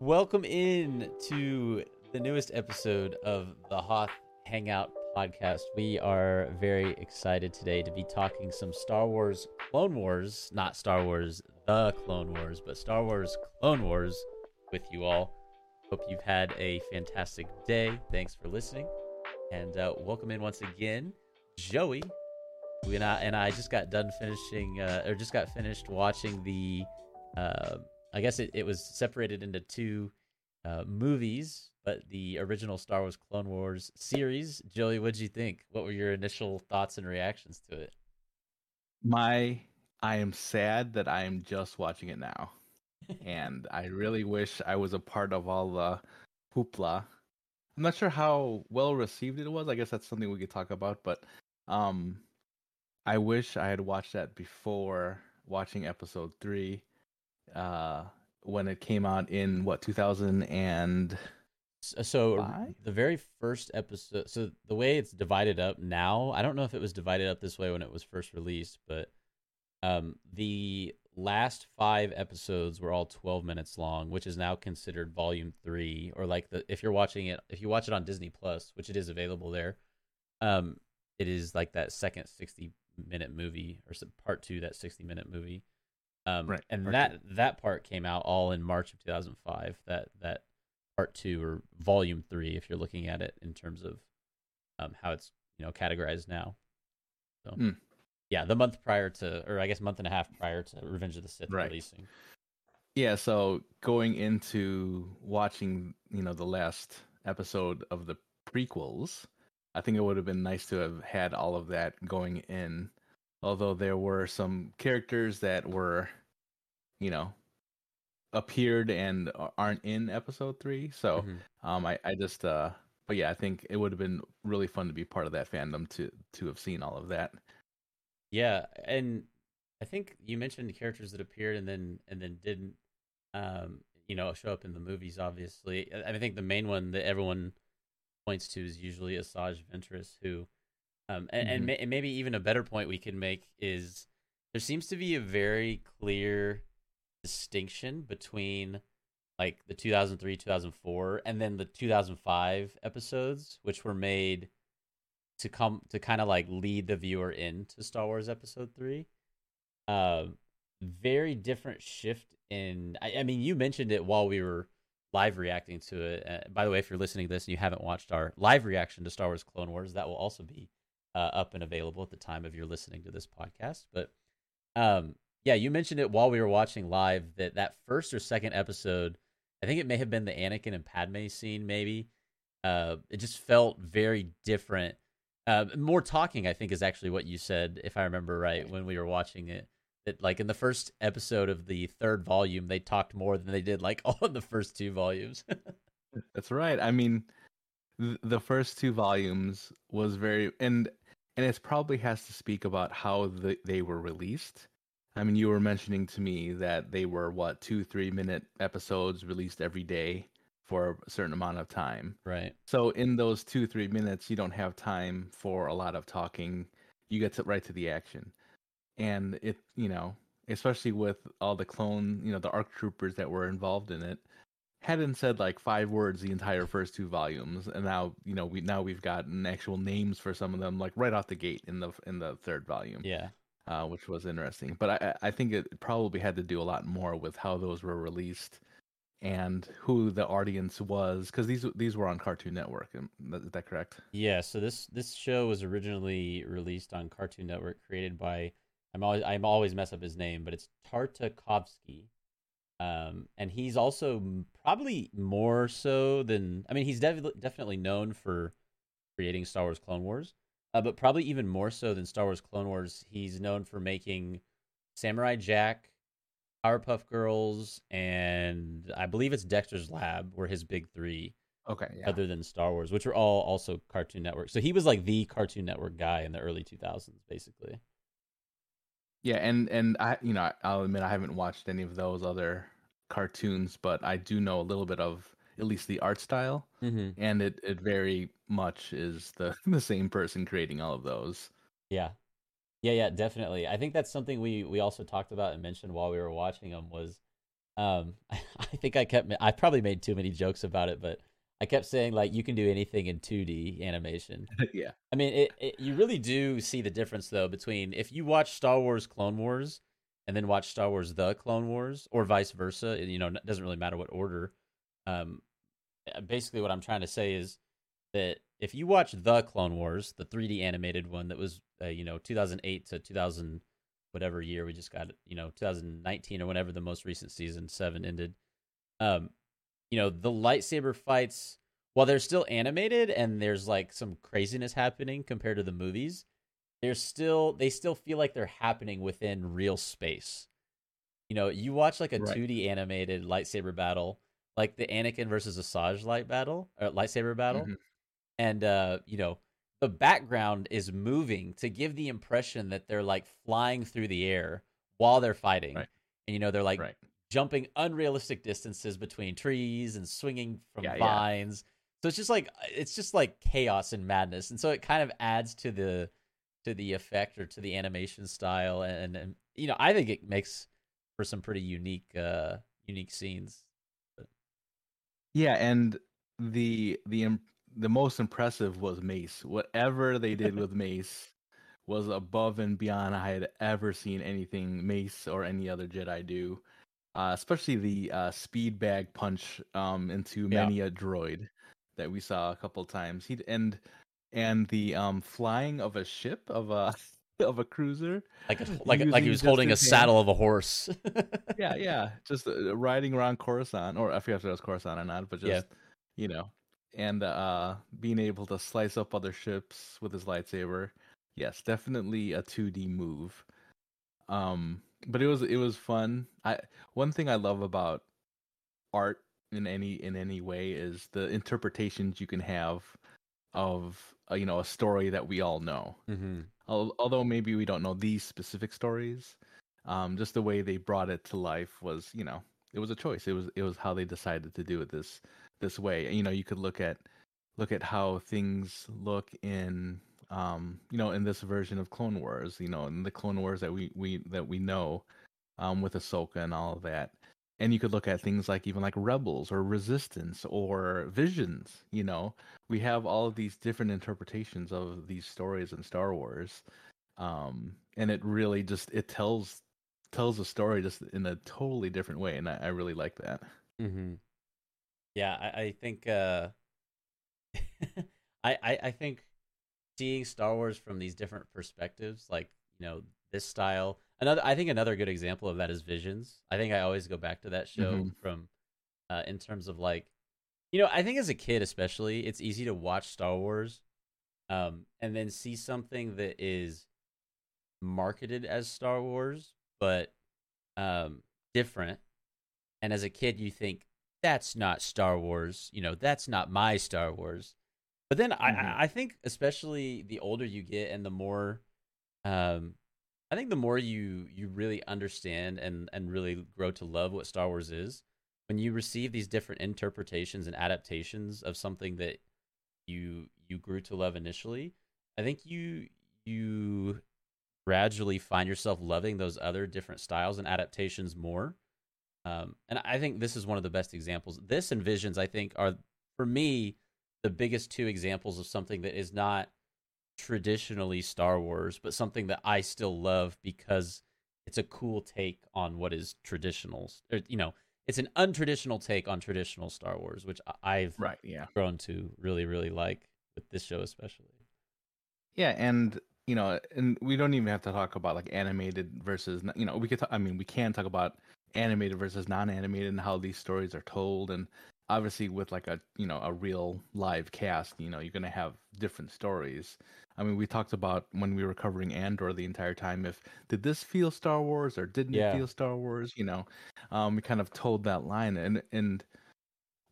Welcome in to the newest episode of the Hoth Hangout podcast. We are very excited today to be talking some Star Wars Clone Wars, not Star Wars The Clone Wars, but Star Wars Clone Wars with you all. Hope you've had a fantastic day. Thanks for listening. And uh, welcome in once again, Joey. We and I, and I just got done finishing, uh, or just got finished watching the. Uh, I guess it, it was separated into two uh, movies, but the original Star Wars Clone Wars series. Joey, what did you think? What were your initial thoughts and reactions to it? My, I am sad that I am just watching it now, and I really wish I was a part of all the hoopla. I'm not sure how well received it was. I guess that's something we could talk about, but um, I wish I had watched that before watching episode three uh, when it came out in what 2000 and so Five? the very first episode so the way it's divided up now i don't know if it was divided up this way when it was first released but um the last five episodes were all 12 minutes long which is now considered volume three or like the if you're watching it if you watch it on disney plus which it is available there um it is like that second 60 minute movie or some part two that 60 minute movie um Right, and part that that part came out all in march of 2005 that that part two or volume three if you're looking at it in terms of um, how it's you know categorized now. So Hmm. yeah, the month prior to, or I guess month and a half prior to Revenge of the Sith Right. releasing. yeah. So going into watching, you know, the last episode of the prequels, I think it would have been nice to have had all of that going in. Although there were some characters that were, you know, appeared and aren't in episode three. So Mhm. um, I I just uh, but yeah, I think it would have been really fun to be part of that fandom to to have seen all of that. Yeah, and I think you mentioned characters that appeared and then and then didn't, um, you know, show up in the movies. Obviously, I I think the main one that everyone points to is usually Asajj Ventress, who, um, and, and, Mhm. ma- and maybe even a better point we can make is there seems to be a very clear distinction between like the 2003 2004 and then the 2005 episodes which were made to come to kind of like lead the viewer into Star Wars Episode Three. Uh, very different shift in. I, I mean, you mentioned it while we were live reacting to it. Uh, by the way, if you're listening to this and you haven't watched our live reaction to Star Wars Clone Wars, that will also be uh, up and available at the time of your listening to this podcast. But um, yeah, you mentioned it while we were watching live that that first or second episode, I think it may have been the Anakin and Padme scene, maybe. Uh, it just felt very different uh, more talking, I think, is actually what you said, if I remember right, when we were watching it. That like in the first episode of the third volume, they talked more than they did like all the first two volumes. That's right. I mean, th- the first two volumes was very and and it probably has to speak about how the, they were released. I mean, you were mentioning to me that they were what two, three minute episodes released every day for a certain amount of time. right. So in those two, three minutes, you don't have time for a lot of talking. You get to right to the action, and it, you know, especially with all the clone, you know, the ARC troopers that were involved in it, hadn't said like five words the entire first two volumes, and now, you know, we now we've gotten actual names for some of them, like right off the gate in the in the third volume, Yeah. uh, which was interesting. But I I think it probably had to do a lot more with how those were released and who the audience was because these these were on Cartoon Network. Is that correct? Yeah. So this this show was originally released on Cartoon Network, created by I'm always I'm always mess up his name, but it's Tartakovsky. Um, and he's also probably more so than I mean, he's definitely definitely known for creating Star Wars Clone Wars, uh, but probably even more so than Star Wars Clone Wars, he's known for making Samurai Jack, Powerpuff Girls, and I believe it's Dexter's Lab were his big three, Okay, yeah. other than Star Wars, which were all also Cartoon Network. So he was like the Cartoon Network guy in the early 2000s, basically. Yeah, and and I, you know, I'll admit I haven't watched any of those other cartoons, but I do know a little bit of at least the art style, Mm-hmm. and it it very much is the the same person creating all of those. Yeah. Yeah, yeah, definitely. I think that's something we we also talked about and mentioned while we were watching them was Um, I, I think I kept I probably made too many jokes about it, but I kept saying like you can do anything in 2D animation. yeah. I mean, it, it, you really do see the difference though between if you watch Star Wars Clone Wars and then watch Star Wars The Clone Wars or vice versa. You know, it doesn't really matter what order. Um, basically, what I'm trying to say is that if you watch The Clone Wars, the 3D animated one that was, uh, you know, 2008 to 2000 whatever year we just got, you know, 2019 or whenever the most recent season seven ended. Um, you know, the lightsaber fights, while they're still animated and there's like some craziness happening compared to the movies, they're still they still feel like they're happening within real space. You know, you watch like a right. 2D animated lightsaber battle, like the Anakin versus Asajj light battle or lightsaber battle, mm-hmm. and uh, you know, the background is moving to give the impression that they're like flying through the air while they're fighting. Right. And you know, they're like right. Jumping unrealistic distances between trees and swinging from yeah, vines. Yeah. So it's just like it's just like chaos and madness. And so it kind of adds to the to the effect or to the animation style and, and you know, I think it makes for some pretty unique uh unique scenes. But... Yeah, and the the the most impressive was Mace. Whatever they did with Mace was above and beyond I had ever seen anything Mace or any other Jedi do. Uh, especially the uh, speed bag punch um, into yeah. many a droid that we saw a couple times. He and and the um, flying of a ship of a of a cruiser, like a, like like he was holding a hand. saddle of a horse. yeah, yeah, just uh, riding around Coruscant, or I forget if it was Coruscant or not, but just yeah. you know, and uh, being able to slice up other ships with his lightsaber. Yes, definitely a 2D move. Um, but it was it was fun. I one thing I love about art in any in any way is the interpretations you can have of uh, you know a story that we all know. Mm-hmm. Although maybe we don't know these specific stories, um, just the way they brought it to life was you know it was a choice. It was it was how they decided to do it this this way. You know, you could look at look at how things look in um, you know in this version of Clone Wars. You know, in the Clone Wars that we we that we know um, with Ahsoka and all of that. And you could look at things like even like Rebels or Resistance or Visions. You know, we have all of these different interpretations of these stories in Star Wars, um, and it really just it tells tells a story just in a totally different way, and I, I really like that. Mm-hmm. Yeah, I, I think uh, I, I I think seeing Star Wars from these different perspectives, like you know this style. Another, I think another good example of that is Visions. I think I always go back to that show mm-hmm. from, uh, in terms of like, you know, I think as a kid especially, it's easy to watch Star Wars, um, and then see something that is marketed as Star Wars, but um, different. And as a kid, you think that's not Star Wars. You know, that's not my Star Wars. But then mm-hmm. I, I think especially the older you get and the more, um, I think the more you you really understand and and really grow to love what Star Wars is, when you receive these different interpretations and adaptations of something that you you grew to love initially, I think you you gradually find yourself loving those other different styles and adaptations more um, and I think this is one of the best examples. This and Visions, I think, are for me the biggest two examples of something that is not traditionally Star Wars, but something that I still love because it's a cool take on what is traditional. Or, er, you know, it's an untraditional take on traditional Star Wars, which I've right, yeah. grown to really, really like with this show especially. Yeah, and you know, and we don't even have to talk about like animated versus you know we could. Talk, I mean, we can talk about animated versus non-animated and how these stories are told and obviously with like a you know a real live cast you know you're going to have different stories. I mean we talked about when we were covering andor the entire time if did this feel star wars or didn't yeah. it feel star wars you know? Um, we kind of told that line and and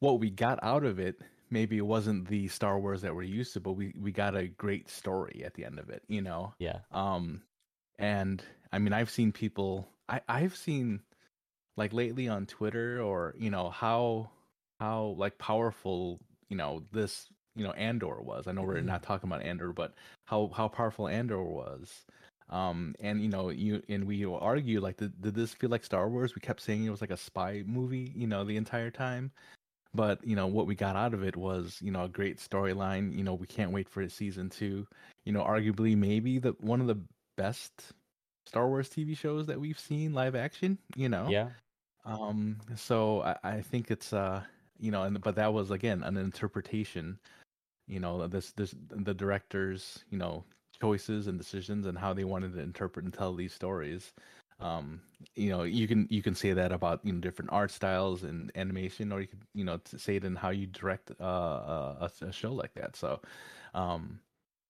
what we got out of it maybe it wasn't the star wars that we're used to but we we got a great story at the end of it you know? Yeah. Um and i mean i've seen people i i've seen like lately on Twitter or you know how how like powerful you know this you know Andor was. I know we're mm-hmm. not talking about Andor, but how how powerful Andor was. Um, and you know, you and we argue like, did, did this feel like Star Wars? We kept saying it was like a spy movie, you know, the entire time. But you know what we got out of it was you know a great storyline. You know we can't wait for season two. You know, arguably maybe the one of the best Star Wars TV shows that we've seen live action. You know, Yeah. um, so I, I think it's uh, you know, and but that was again an interpretation. You know, this this the directors, you know, choices and decisions and how they wanted to interpret and tell these stories. Um, you know, you can you can say that about you know different art styles and animation, or you could you know say it in how you direct uh, a, a show like that. So, um,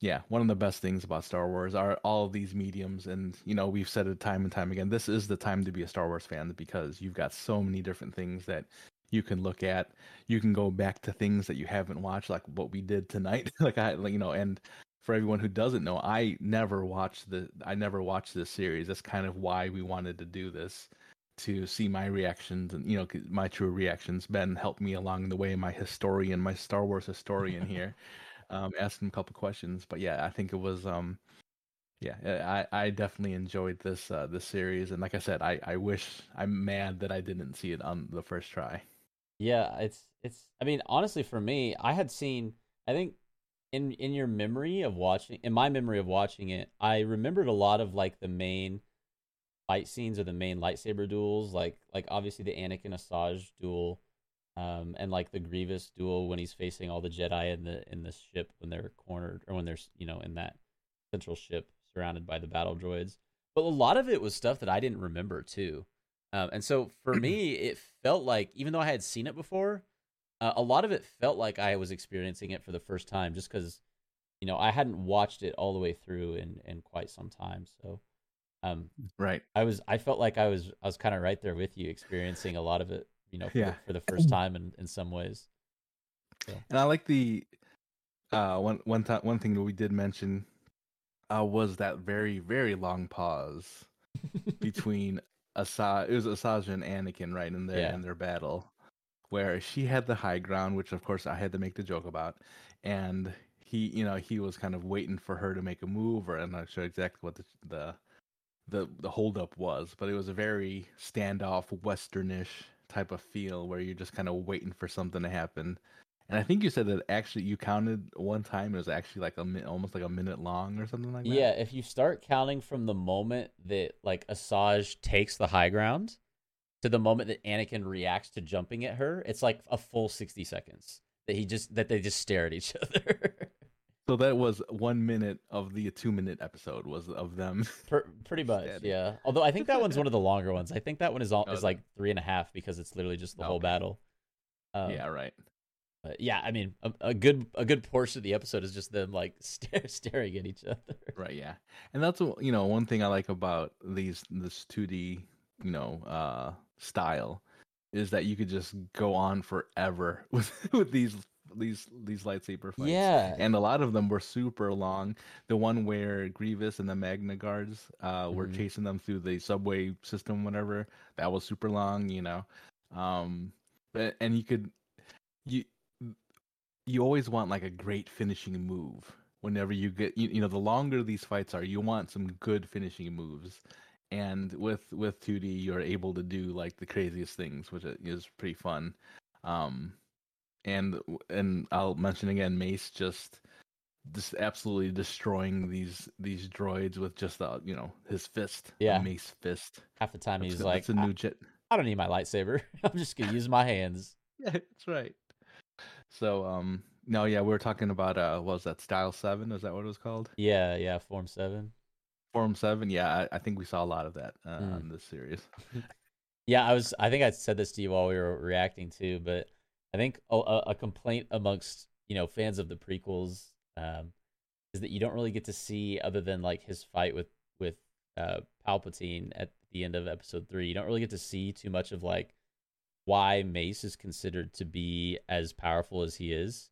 yeah, one of the best things about Star Wars are all these mediums, and you know we've said it time and time again. This is the time to be a Star Wars fan because you've got so many different things that you can look at. You can go back to things that you haven't watched, like what we did tonight. like I, you know, and for everyone who doesn't know, I never watched the, I never watched this series. That's kind of why we wanted to do this to see my reactions and you know my true reactions. Ben helped me along the way, my historian, my Star Wars historian here um, asked him a couple questions. But yeah, I think it was um, yeah, I, I definitely enjoyed this uh, this series, and like I said, I, I wish I'm mad that I didn't see it on the first try. Yeah, it's it's. I mean, honestly, for me, I had seen. I think in in your memory of watching, in my memory of watching it, I remembered a lot of like the main fight scenes or the main lightsaber duels, like like obviously the Anakin Asajj duel, um, and like the Grievous duel when he's facing all the Jedi in the in the ship when they're cornered or when they're you know in that central ship surrounded by the battle droids. But a lot of it was stuff that I didn't remember too, um, and so for me, it felt like even though I had seen it before, uh, a lot of it felt like I was experiencing it for the first time, just because you know I hadn't watched it all the way through in in quite some time. So. Um, right. I was I felt like I was I was kind of right there with you, experiencing a lot of it you know, for, Yeah. the, for the first time in, in some ways. And I like the uh one one time one thing that we did mention uh was that very very long pause between Asajj it was Asajj and Anakin right in their Yeah. in their battle where she had the high ground which of course I had to make the joke about and he you know he was kind of waiting for her to make a move or I'm not sure exactly what the the the, the holdup was but it was a very standoff westernish type of feel where you're just kind of waiting for something to happen and I think you said that actually you counted one time it was actually like a minute, almost like a minute long or something like that. Yeah, if you start counting from the moment that like Asajj takes the high ground to the moment that Anakin reacts to jumping at her, it's like a full sixty seconds that he just that they just stare at each other. So that was one minute of the two minute episode was of them. Per, pretty much, Steady. yeah. Although I think that one's one of the longer ones. I think that one is all Oh, is like three and a half because it's literally just the whole battle. Um, yeah, right. But yeah, I mean, a, a good a good portion of the episode is just them like stare, staring at each other. Right, yeah. And that's you know, one thing I like about these this 2D, you know, uh style is that you could just go on forever with with these these these lightsaber fights. Yeah, And a lot of them were super long. The one where Grievous and the Magna Guards uh, were Mhm. chasing them through the subway system, whatever, that was super long, you know. Um, but, and you could, you, you always want like a great finishing move whenever you get, you, you know, the longer these fights are, you want some good finishing moves. And with with 2D, you're able to do like the craziest things, which is pretty fun. Um, and and I'll mention again, Mace just just absolutely destroying these these droids with just a you know his fist, Yeah. Mace fist. half the time That's he's like, that's a I, new jet. I don't need my lightsaber. I'm just gonna use my hands. Yeah, that's right. So um, no, yeah, we were talking about uh, what was that Style Seven? Is that what it was called? Yeah, yeah. Form seven. Form Seven. Yeah, I, I think we saw a lot of that uh, Mm. on this series. Yeah, I was. I think I said this to you while we were reacting too, but I think a, a a complaint amongst you know fans of the prequels um, is that you don't really get to see other than like his fight with with uh, Palpatine at the end of Episode Three. You don't really get to see too much of like why Mace is considered to be as powerful as he is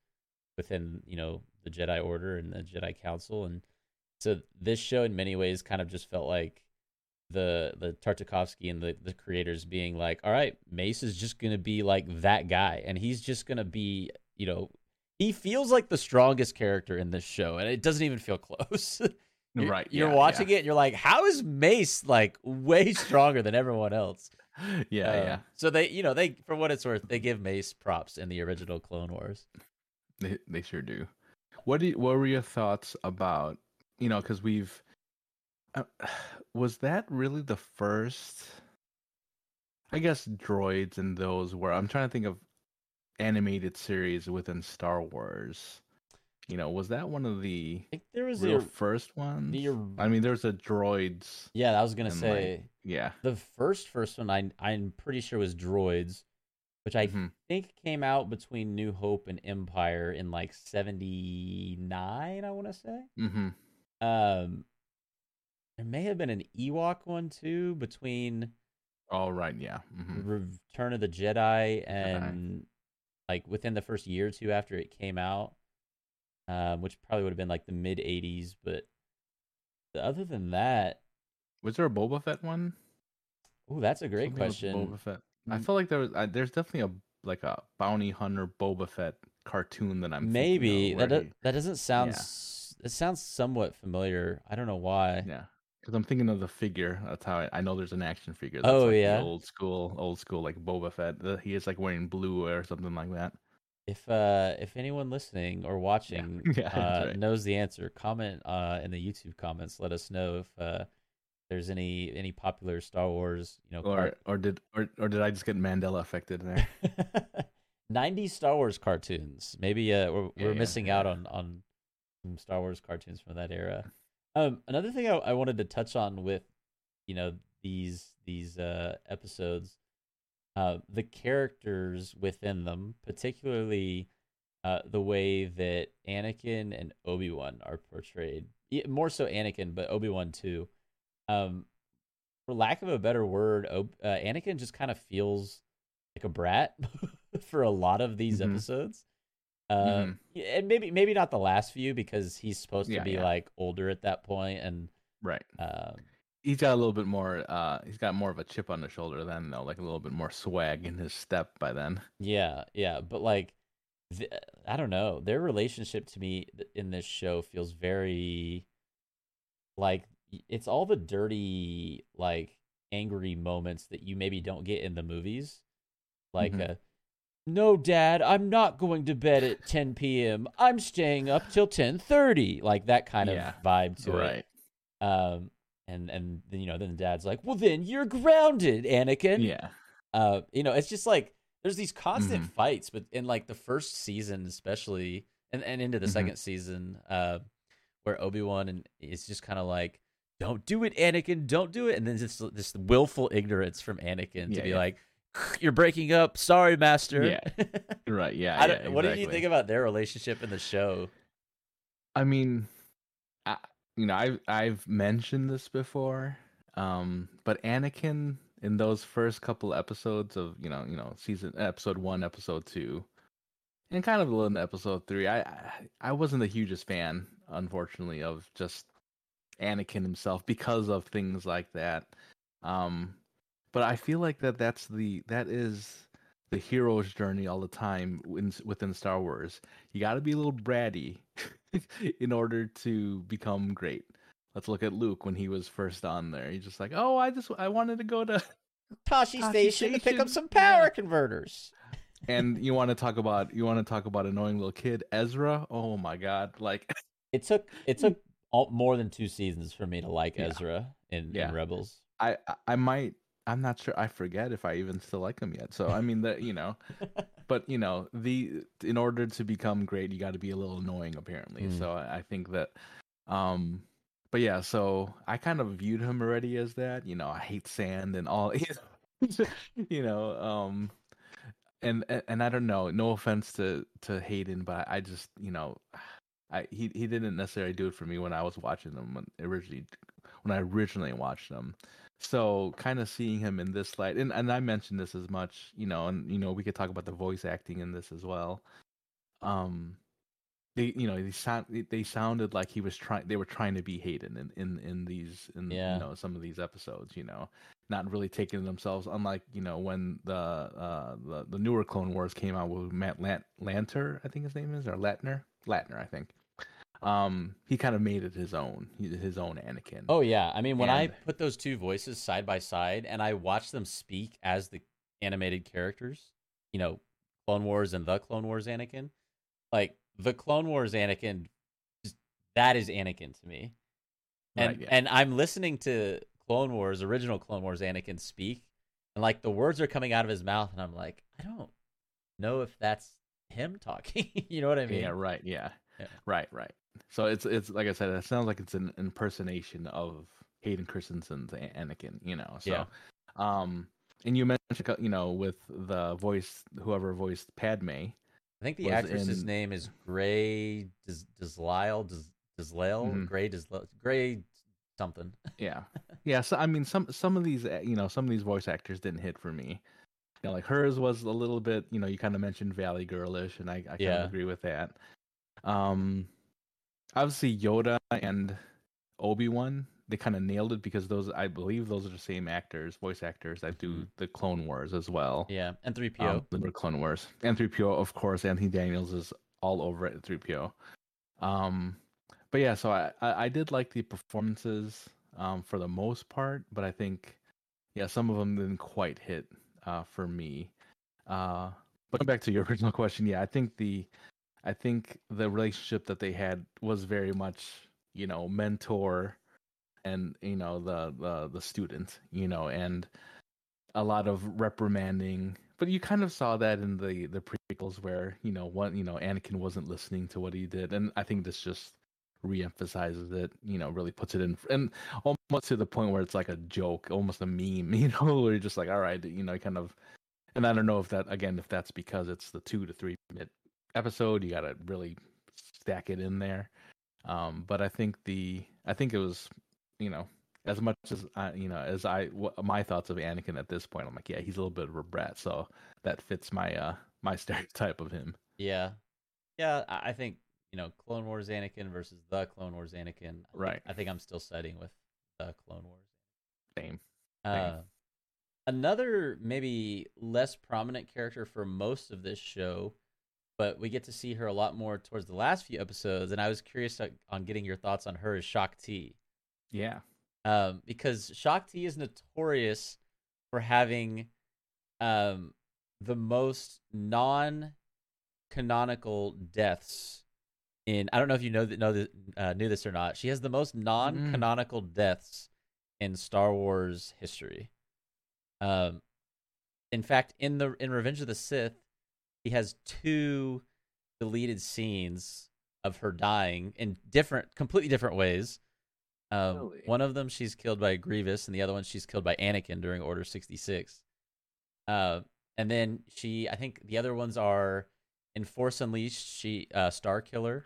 within you know the Jedi Order and the Jedi Council, and so this show in many ways kind of just felt like the the Tartakovsky and the the creators being like, all right, Mace is just gonna be like that guy, and he's just gonna be, you know, he feels like the strongest character in this show, and it doesn't even feel close. You're, right. You're yeah, watching yeah. it and you're like, how is Mace like way stronger than everyone else? Yeah, Uh, yeah. So they, you know, they for what it's worth, they give Mace props in the original Clone Wars. They they sure do. What do you, what were your thoughts about you know because we've uh, was that really the first? I guess droids and those were. I'm trying to think of animated series within Star Wars. You know, was that one of the I think there was real the, first ones? the I mean, there's a droids. yeah, I was gonna say Yeah. the first first one. I I'm pretty sure was Droids, which I Mhm. think came out between New Hope and Empire in like '79. I want to say. Mm-hmm. Um, there may have been an Ewok one too between All right. Yeah. hmm Return of the Jedi and like within the first year or two after it came out, um, which probably would have been like the mid '80s. But other than that, Was there a Boba Fett one? oh, that's a great Something question. Boba Fett. I Mm. feel like there was. Uh, there's definitely a like a bounty hunter Boba Fett cartoon that I'm Maybe of that do- that doesn't sound. Yeah. s- It sounds somewhat familiar. I don't know why. yeah, because I'm thinking of the figure. That's how I, I know there's an action figure. That's Oh, like yeah. old school, old school like Boba Fett. The, he is like wearing blue or something like that. If uh if anyone listening or watching Yeah, that's uh, right. knows the answer, comment uh in the YouTube comments. Let us know if uh there's any any popular Star Wars you know Or car- or did or or did I just get Mandela affected there? 90s Star Wars cartoons. Maybe uh, we're, Yeah, we're yeah, missing out on on some Star Wars cartoons from that era. Um, another thing I, I wanted to touch on with you know these these uh, episodes, uh, the characters within them, particularly uh, the way that Anakin and Obi Wan are portrayed, more so Anakin, but Obi Wan too. Um, for lack of a better word, Ob- uh, Anakin just kind of feels like a brat for a lot of these Mhm. episodes. Um, Mhm. and maybe maybe not the last few because he's supposed to Yeah, be yeah. like older at that point, and right. um, He's got a little bit more. uh He's got more of a chip on the shoulder then, though. Like a little bit more swag in his step by then. yeah, yeah. But like, th- I don't know, their relationship to me in this show feels very like it's all the dirty, like angry moments that you maybe don't get in the movies, like. Mhm. Uh, no, Dad, I'm not going to bed at 10 p.m. I'm staying up till 10:30. Like that kind of vibe to right. it. Um, and and then, you know, then the dad's like, "Well, then you're grounded, Anakin." Yeah. Uh, you know, it's just like there's these constant Mhm. fights, but in like the first season, especially, and and into the Mhm. second season, uh, where Obi Wan and it's just kind of like, "Don't do it, Anakin. Don't do it," and then just this willful ignorance from Anakin to be yeah. like, "You're breaking up. Sorry, Master." Yeah. Right. Yeah. Yeah, don't, what did you think about their relationship in the show? I mean, I, you know, I've I've mentioned this before, um, but Anakin in those first couple episodes of you know you know season episode one, episode two, and kind of a little in episode three, I I, wasn't the hugest fan, unfortunately, of just Anakin himself because of things like that. Um, but I feel like that that's the that is the hero's journey all the time in, within Star Wars. You got to be a little bratty in order to become great. Let's look at Luke when he was first on there. He's just like, "Oh, I just I wanted to go to." Tosche, Tosche Station, to pick up some power yeah. converters. And you want to talk about you want to talk about annoying little kid Ezra? Oh my god! Like, It took it took all, more than two seasons for me to like Yeah. Ezra in, Yeah. in Rebels. I I- I might I'm not sure. I forget if I even still like him yet. So I mean that you know, but you know the in order to become great, you got to be a little annoying apparently. Mm. So I, I think that, um, but yeah. So I kind of viewed him already as that. You know, I hate sand and all. you know, um, and and- I don't know. No offense to to Hayden, but I just you know, I he he didn't necessarily do it for me when I was watching them when originally when I originally watched them. So kind of seeing him in this light, and, and I mentioned this as much, you know, and you know we could talk about the voice acting in this as well. Um, they you know they sound they sounded like he was trying they were trying to be Hayden in in in these in Yeah. you know some of these episodes, you know, not really taking themselves. Unlike you know when the uh the the newer Clone Wars came out with Matt Lant- Lanter, I think his name is or Latner Latner, I think. Um, he kind of made it his own, his own Anakin. Oh yeah, I mean when I put those two voices side by side and I watch them speak as the animated characters, you know, Clone Wars and the Clone Wars Anakin, like the Clone Wars Anakin, that is Anakin to me. And Right, yeah. and I'm listening to Clone Wars, original Clone Wars Anakin speak, and like the words are coming out of his mouth, and I'm like, I don't know if that's him talking. you know what I mean? yeah, right, yeah. Yeah. right, right. So it's it's like I said, it sounds like it's an impersonation of Hayden Christensen's Anakin, you know. So, Yeah. um, and you mentioned, you know, with the voice, whoever voiced Padme, I think the actress's in- name is Gray Des- Deslyle, Des- Deslale, Mhm. Gray Deslale, Gray something. yeah, yeah. So I mean, some some of these, you know, some of these voice actors didn't hit for me. You know, like hers was a little bit, you know, you kind of mentioned Valley Girlish, and I, I kind Yeah. of agree with that. Um, obviously Yoda and Obi Wan, they kind of nailed it because those, I believe, those are the same actors, voice actors that do Mhm. the Clone Wars as well. Yeah, and three PO. um, the Clone Wars. And 3PO, of course, Anthony Daniels is all over it at 3PO. Um, but yeah, so I, I, I did like the performances um, for the most part, but I think, yeah, some of them didn't quite hit uh, for me. Uh, but back to your original question, yeah, I think the, I think the relationship that they had was very much, you know, mentor and you know the the the student, you know, and a lot of reprimanding. But you kind of saw that in the the prequels where you know one you know anakin wasn't listening to what he did. And i think this just reemphasizes it you know really puts it in and almost to the point where it's like a joke almost a meme you know where you're just like all right you know kind of and i don't know if that again if that's because it's the two to three minute episode you gotta really stack it in there um but i think the i think it was you know as much as I, you know, as I, my thoughts of Anakin at this point, I'm like, yeah, he's a little bit of a brat, so that fits my, uh, my stereotype of him. Yeah, yeah. I think you know Clone Wars Anakin versus the Clone Wars Anakin. I think- Right. I think I'm still siding with the Clone Wars. Same. Uh, another maybe less prominent character for most of this show, but we get to see her a lot more towards the last few episodes. And I was curious on getting your thoughts on her as Shaak Ti. Yeah. um, because Ti is notorious for having um, the most non-canonical deaths. In I don't know if you know that know uh, knew this or not. She has the most non-canonical deaths in Star Wars history. Um, in fact, in the in Revenge of the Sith, he has two deleted scenes of her dying in different, completely different ways. Um, Really? One of them she's killed by Grievous, and the other one she's killed by Anakin during Order sixty six. Uh, and then she, I think the other ones are in Force Unleashed. She, uh, Starkiller,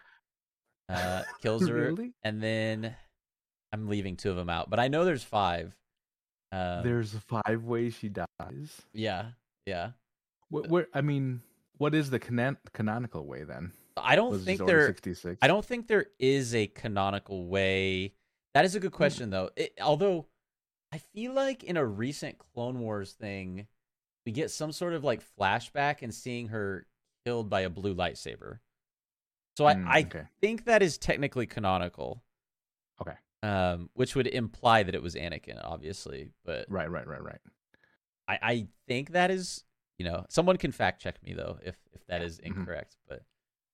uh, kills her, really? and then I'm leaving two of them out, but I know there's five. Um, There's five ways she dies. yeah, yeah. What, where, I mean, what is the canon- canonical way then? I don't Was think there. 66? I don't think there is a canonical way. That is a good question, though. It, although I feel like in a recent Clone Wars thing, we get some sort of like flashback and seeing her killed by a blue lightsaber. So I, Mm, I think that is technically canonical. Okay. Um, which would imply that it was Anakin, obviously, but Right, right, right, right. I, I think that is you know someone can fact check me though if if that is Mhm. incorrect but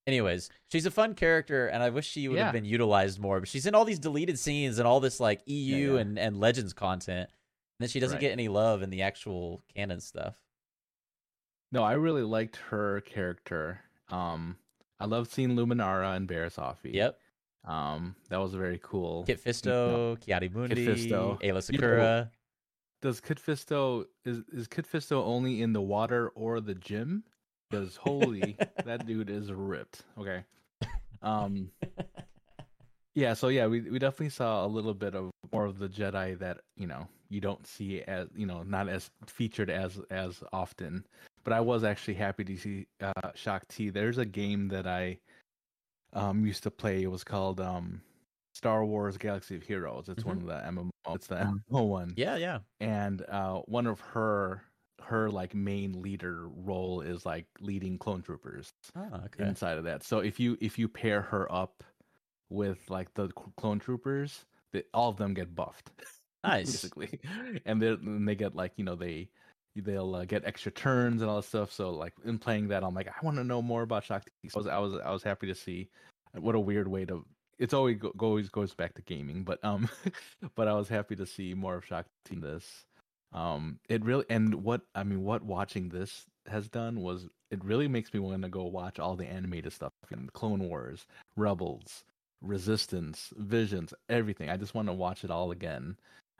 anyways she's a fun character and i wish she would Yeah. have been utilized more but she's in all these deleted scenes and all this like eu yeah. and and legends content and then she doesn't Right. get any love in the actual canon stuff No, I really liked her character. Um, I loved seeing Luminara and Barriss Offee. yep Um, that was very cool. kit fisto Ki-Adi-Mundi Fisto. Aayla Secura Does Kit Fisto is is Kit Fisto only in the water or the gym? Because holy, that dude is ripped. Okay. Um. Yeah. So yeah, we we definitely saw a little bit of more of the Jedi that you know you don't see as you know not as featured as as often. But I was actually happy to see uh, Shaak Ti. There's a game that I um used to play. It was called um Star Wars Galaxy of Heroes. It's one of the MMO. It's the MMO one yeah yeah and uh, one of her her like main leader role is like leading clone troopers oh, okay inside of that. So if you if you pair her up with like the clone troopers, they, all of them get buffed. Nice. basically, and they they get like you know they they'll uh, get extra turns and all that stuff. So like in playing that, I'm like I want to know more about Shaak Ti. So I was, I was I was happy to see. What a weird way to. It's always go, always goes back to gaming, but um, but I was happy to see more of Shock Team this. Um, it really and what I mean, what watching this has done was it really makes me want to go watch all the animated stuff and Clone Wars, Rebels, Resistance, Visions, everything. I just want to watch it all again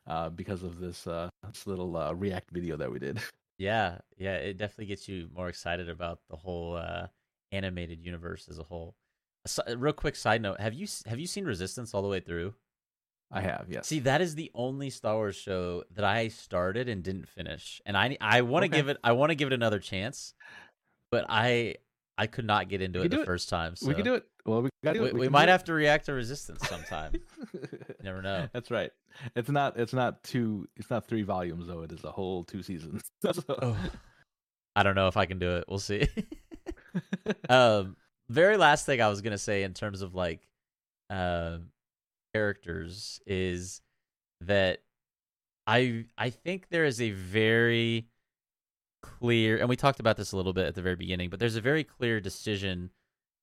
uh, because of this, uh, this little uh, React video that we did. Yeah, yeah, it definitely gets you more excited about the whole uh, animated universe as a whole. A real quick side note: Have you have you seen Resistance all the way through? I have, yes. See, that is the only Star Wars show that I started and didn't finish, and I I want to okay. give it I want to give it another chance, but I I could not get into it the it. first time. So. We can do it. Well, we got We, we, we might have to react to Resistance sometime. Never know. That's right. It's not. It's not two. It's not three volumes though. It is a whole two seasons. so. oh, I don't know if I can do it. We'll see. um, very last thing I was gonna say in terms of like, uh, characters is that I I think there is a very clear, and we talked about this a little bit at the very beginning, but there's a very clear decision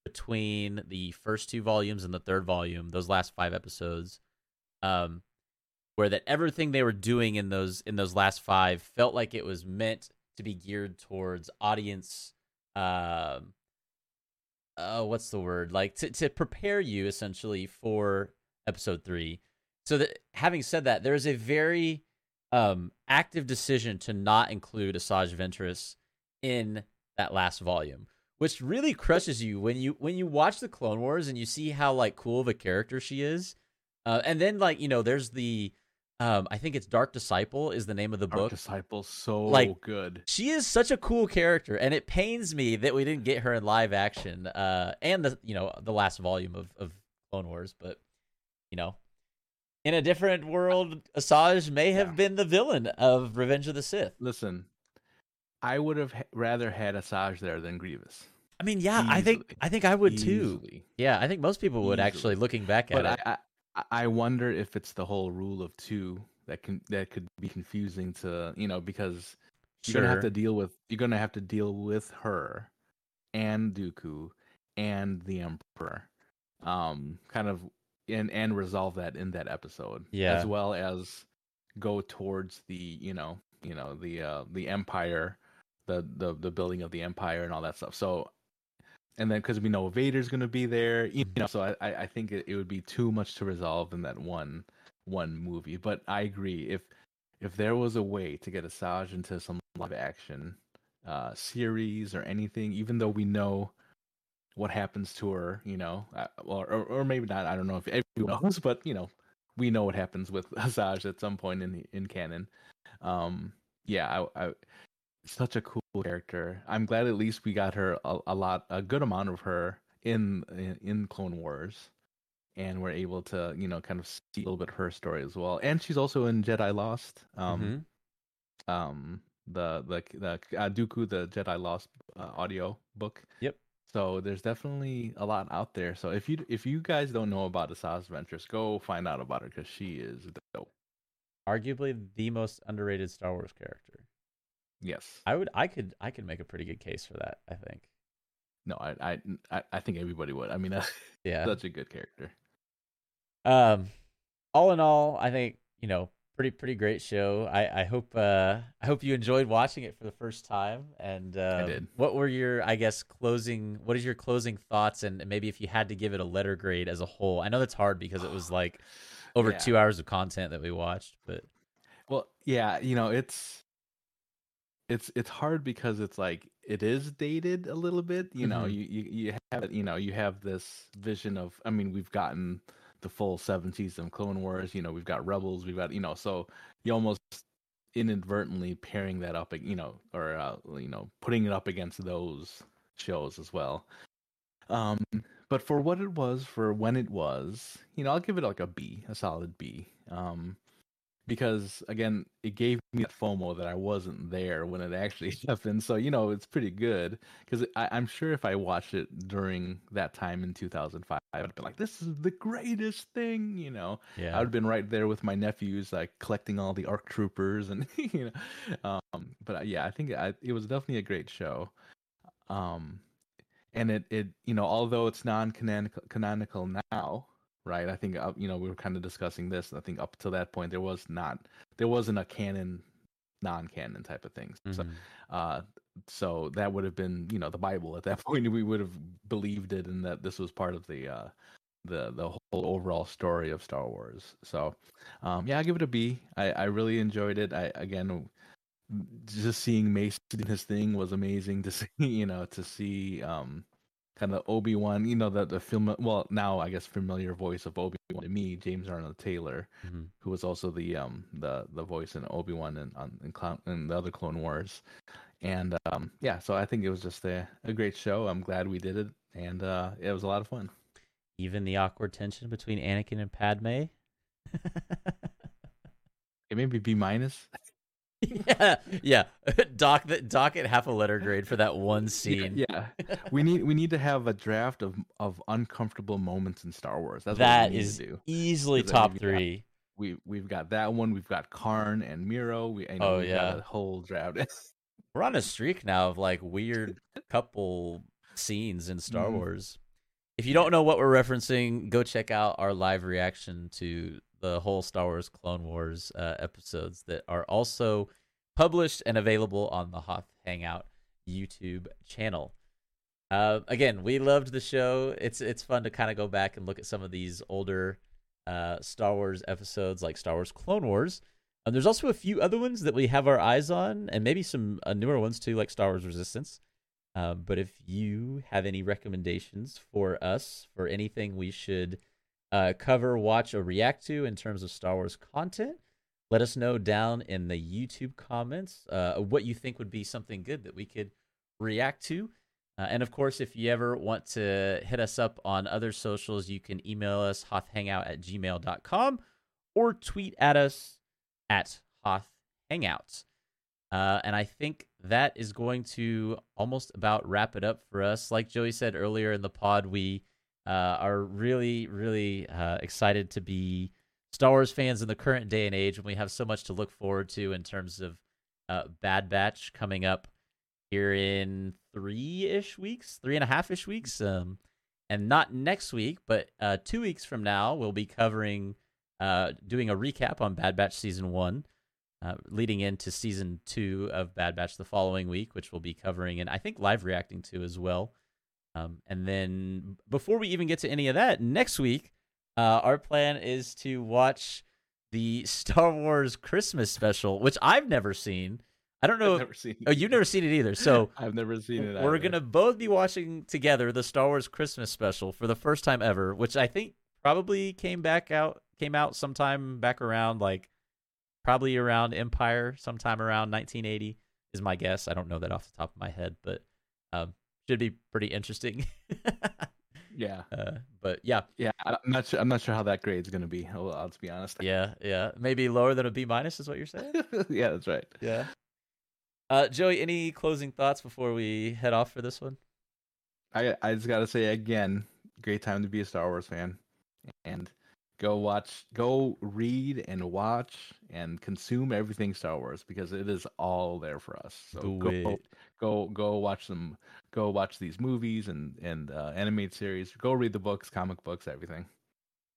between the first two volumes and the third volume, those last five episodes, um, where that everything they were doing in those in those last five felt like it was meant to be geared towards audience. Um, uh, what's the word? Like to to prepare you essentially for episode three. So that having said that, there is a very um, active decision to not include Asajj Ventress in that last volume, which really crushes you when you when you watch the Clone Wars and you see how like cool of a character she is. Uh, and then like you know, there's the um, I think it's Dark Disciple is the name of the Dark book. Disciple, so like, good. She is such a cool character, and it pains me that we didn't get her in live action, uh, and the you know the last volume of of Clone Wars. But you know, in a different world, Asajj may have yeah. been the villain of Revenge of the Sith. Listen, I would have rather had Asajj there than Grievous. I mean, yeah, Easily. I think I think I would Easily. too. Yeah, I think most people would Easily. actually, looking back at but it. I, I, wonder if it's the whole rule of two that can that could be confusing to you know because you're sure. gonna have to deal with you're gonna have to deal with her and Dooku and the Emperor, um, kind of and and resolve that in that episode. Yeah. As well as go towards the, you know, you know, the uh the empire, the the the building of the empire and all that stuff. So and then because we know Vader's gonna be there, you know, so I I think it, it would be too much to resolve in that one one movie. But I agree if if there was a way to get Asajj into some live action uh series or anything, even though we know what happens to her, you know, uh, or, or, or maybe not. I don't know if everyone knows, but you know, we know what happens with Asajj at some point in in canon. Um, yeah, I, I, such a cool character. I'm glad at least we got her a, a lot, a good amount of her in, in in Clone Wars, and we're able to you know kind of see a little bit of her story as well. And she's also in Jedi Lost. Um, mm-hmm. um, the the the uh, Dooku the Jedi Lost uh, audio book. Yep. So there's definitely a lot out there. So if you if you guys don't know about Asajj Ventress, go find out about her because she is dope. Arguably the most underrated Star Wars character. Yes, I would. I could. I could make a pretty good case for that. I think. No, I I I think everybody would. I mean, yeah, such a good character. Um, all in all, I think you know pretty pretty great show. I I hope uh I hope you enjoyed watching it for the first time. And uh, I did. What were your I guess closing? What is your closing thoughts? And maybe if you had to give it a letter grade as a whole, I know that's hard because it was like over yeah. two hours of content that we watched. But well, yeah, you know it's it's it's hard because it's like it is dated a little bit. You know, mm-hmm. you, you you have you know you have this vision of. I mean, we've gotten the full seven seasons of Clone Wars. You know, we've got Rebels, we've got you know, so you almost inadvertently pairing that up, you know, or uh, you know, putting it up against those shows as well. Um, but for what it was, for when it was, you know, I'll give it like a B, a solid B. Um, because again, it gave me that FOMO that I wasn't there when it actually happened. So you know, it's pretty good because I'm sure if I watched it during that time in 2005, I would have been like, "This is the greatest thing," you know. Yeah. I would have been right there with my nephews, like collecting all the ARC troopers, and you know. Um, but uh, yeah, I think I, it was definitely a great show. Um, and it it you know, although it's non-canonical canonical now, right? I think uh, you know we were kind of discussing this. I think up to that point there was not there wasn't a canon, non-canon type of things. So, Mhm. uh, so that would have been you know the Bible at that point. We would have believed it, and that this was part of the uh, the the whole overall story of Star Wars. So, um, yeah, I give it a B. I I really enjoyed it. I again. Just seeing Mace doing his thing was amazing to see, you know, to see um, kind of Obi Wan, you know, the the film. Well, now I guess familiar voice of Obi Wan to me, James Arnold Taylor, Mhm. who was also the um the the voice in Obi Wan and on in, in the other Clone Wars, and um yeah, so I think it was just a a great show. I'm glad we did it, and uh it was a lot of fun. Even the awkward tension between Anakin and Padme. It may be B minus. yeah, yeah. Doc, that dock it half a letter grade for that one scene. Yeah, we need we need to have a draft of of uncomfortable moments in Star Wars. That's That what we need to do. Easily top yeah. three. We we've got that one. We've got Karn and Miro. We I know Oh, yeah. got a whole draft. We're on a streak now of like weird couple scenes in Star Mhm. Wars. If you don't know what we're referencing, go check out our live reaction to the whole Star Wars Clone Wars uh, episodes that are also published and available on the Hoth Hangout YouTube channel. Uh, again, we loved the show. It's it's fun to kind of go back and look at some of these older uh, Star Wars episodes, like Star Wars Clone Wars. There's also a few other ones that we have our eyes on, and maybe some uh, newer ones too, like Star Wars Resistance. Uh, but if you have any recommendations for us for anything we should uh, cover, watch, or react to in terms of Star Wars content, let us know down in the YouTube comments uh, what you think would be something good that we could react to. Uh, and of course, if you ever want to hit us up on other socials, you can email us hothhangout at gmail.com or tweet at us at Hoth Hangouts. Uh, and I think that is going to almost about wrap it up for us. Like Joey said earlier in the pod, we are really, really uh, excited to be Star Wars fans in the current day and age when we have so much to look forward to in terms of uh, Bad Batch coming up here in three ish weeks, three and a half ish weeks. Um, and not next week, but uh, two weeks from now, we'll be covering, uh, doing a recap on Bad Batch season one, uh, leading into season two of Bad Batch the following week, which we'll be covering and I think live reacting to as well. Um, and then before we even get to any of that, next week, uh, our plan is to watch the Star Wars Christmas special, which I've never seen. I don't know. I've never seen. oh, you've never seen it either. So I've never seen it. we're either. gonna both be watching together the Star Wars Christmas special for the first time ever, which I think probably came back out came out sometime back around like probably around Empire, sometime around 1980 is my guess. I don't know that off the top of my head, but um, should be pretty interesting. Yeah, uh, but yeah, yeah. I'm not sure. I'm not sure how that grade's gonna be. I'll, I'll be honest. yeah, yeah, maybe lower than a B minus is what you're saying. yeah, that's right. Yeah. Uh, Joey, any closing thoughts before we head off for this one? I I just gotta say again, great time to be a Star Wars fan, and go watch, go read and watch and consume everything Star Wars because it is all there for us. So Do go it. go go watch them, go watch these movies and and uh, animated series. Go read the books, comic books, everything.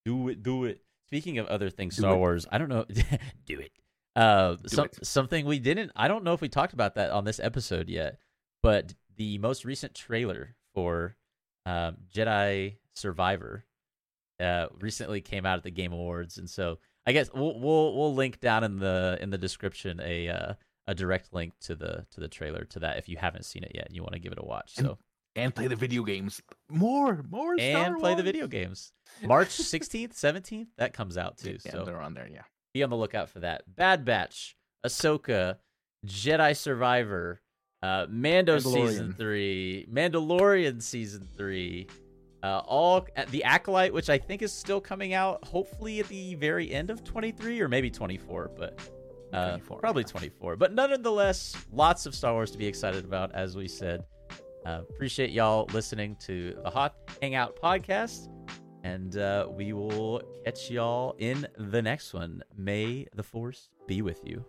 Do it, do it. Speaking of other things, Do Star it. Wars. I don't know. do it. Uh, some, it. something we didn't. I don't know if we talked about that on this episode yet, but the most recent trailer for um, Jedi Survivor uh, recently came out at the Game Awards, and so I guess we'll we'll we'll link down in the in the description a uh, a direct link to the to the trailer to that if you haven't seen it yet and you want to give it a watch. So And play the video games more, more, and play the video games. March 16th, 17th, that comes out too. Yeah, so they're on there. Yeah. be on the lookout for that. Bad Batch, Ahsoka, Jedi Survivor, uh, Mando season three, Mandalorian season three, Uh, all the acolyte, which I think is still coming out, hopefully at the very end of 23 or maybe 24, but uh, 24, probably yeah. 24. But nonetheless, lots of Star Wars to be excited about, as we said. Uh, appreciate y'all listening to the Hoth Hangout podcast, and uh, we will catch y'all in the next one. May the Force be with you.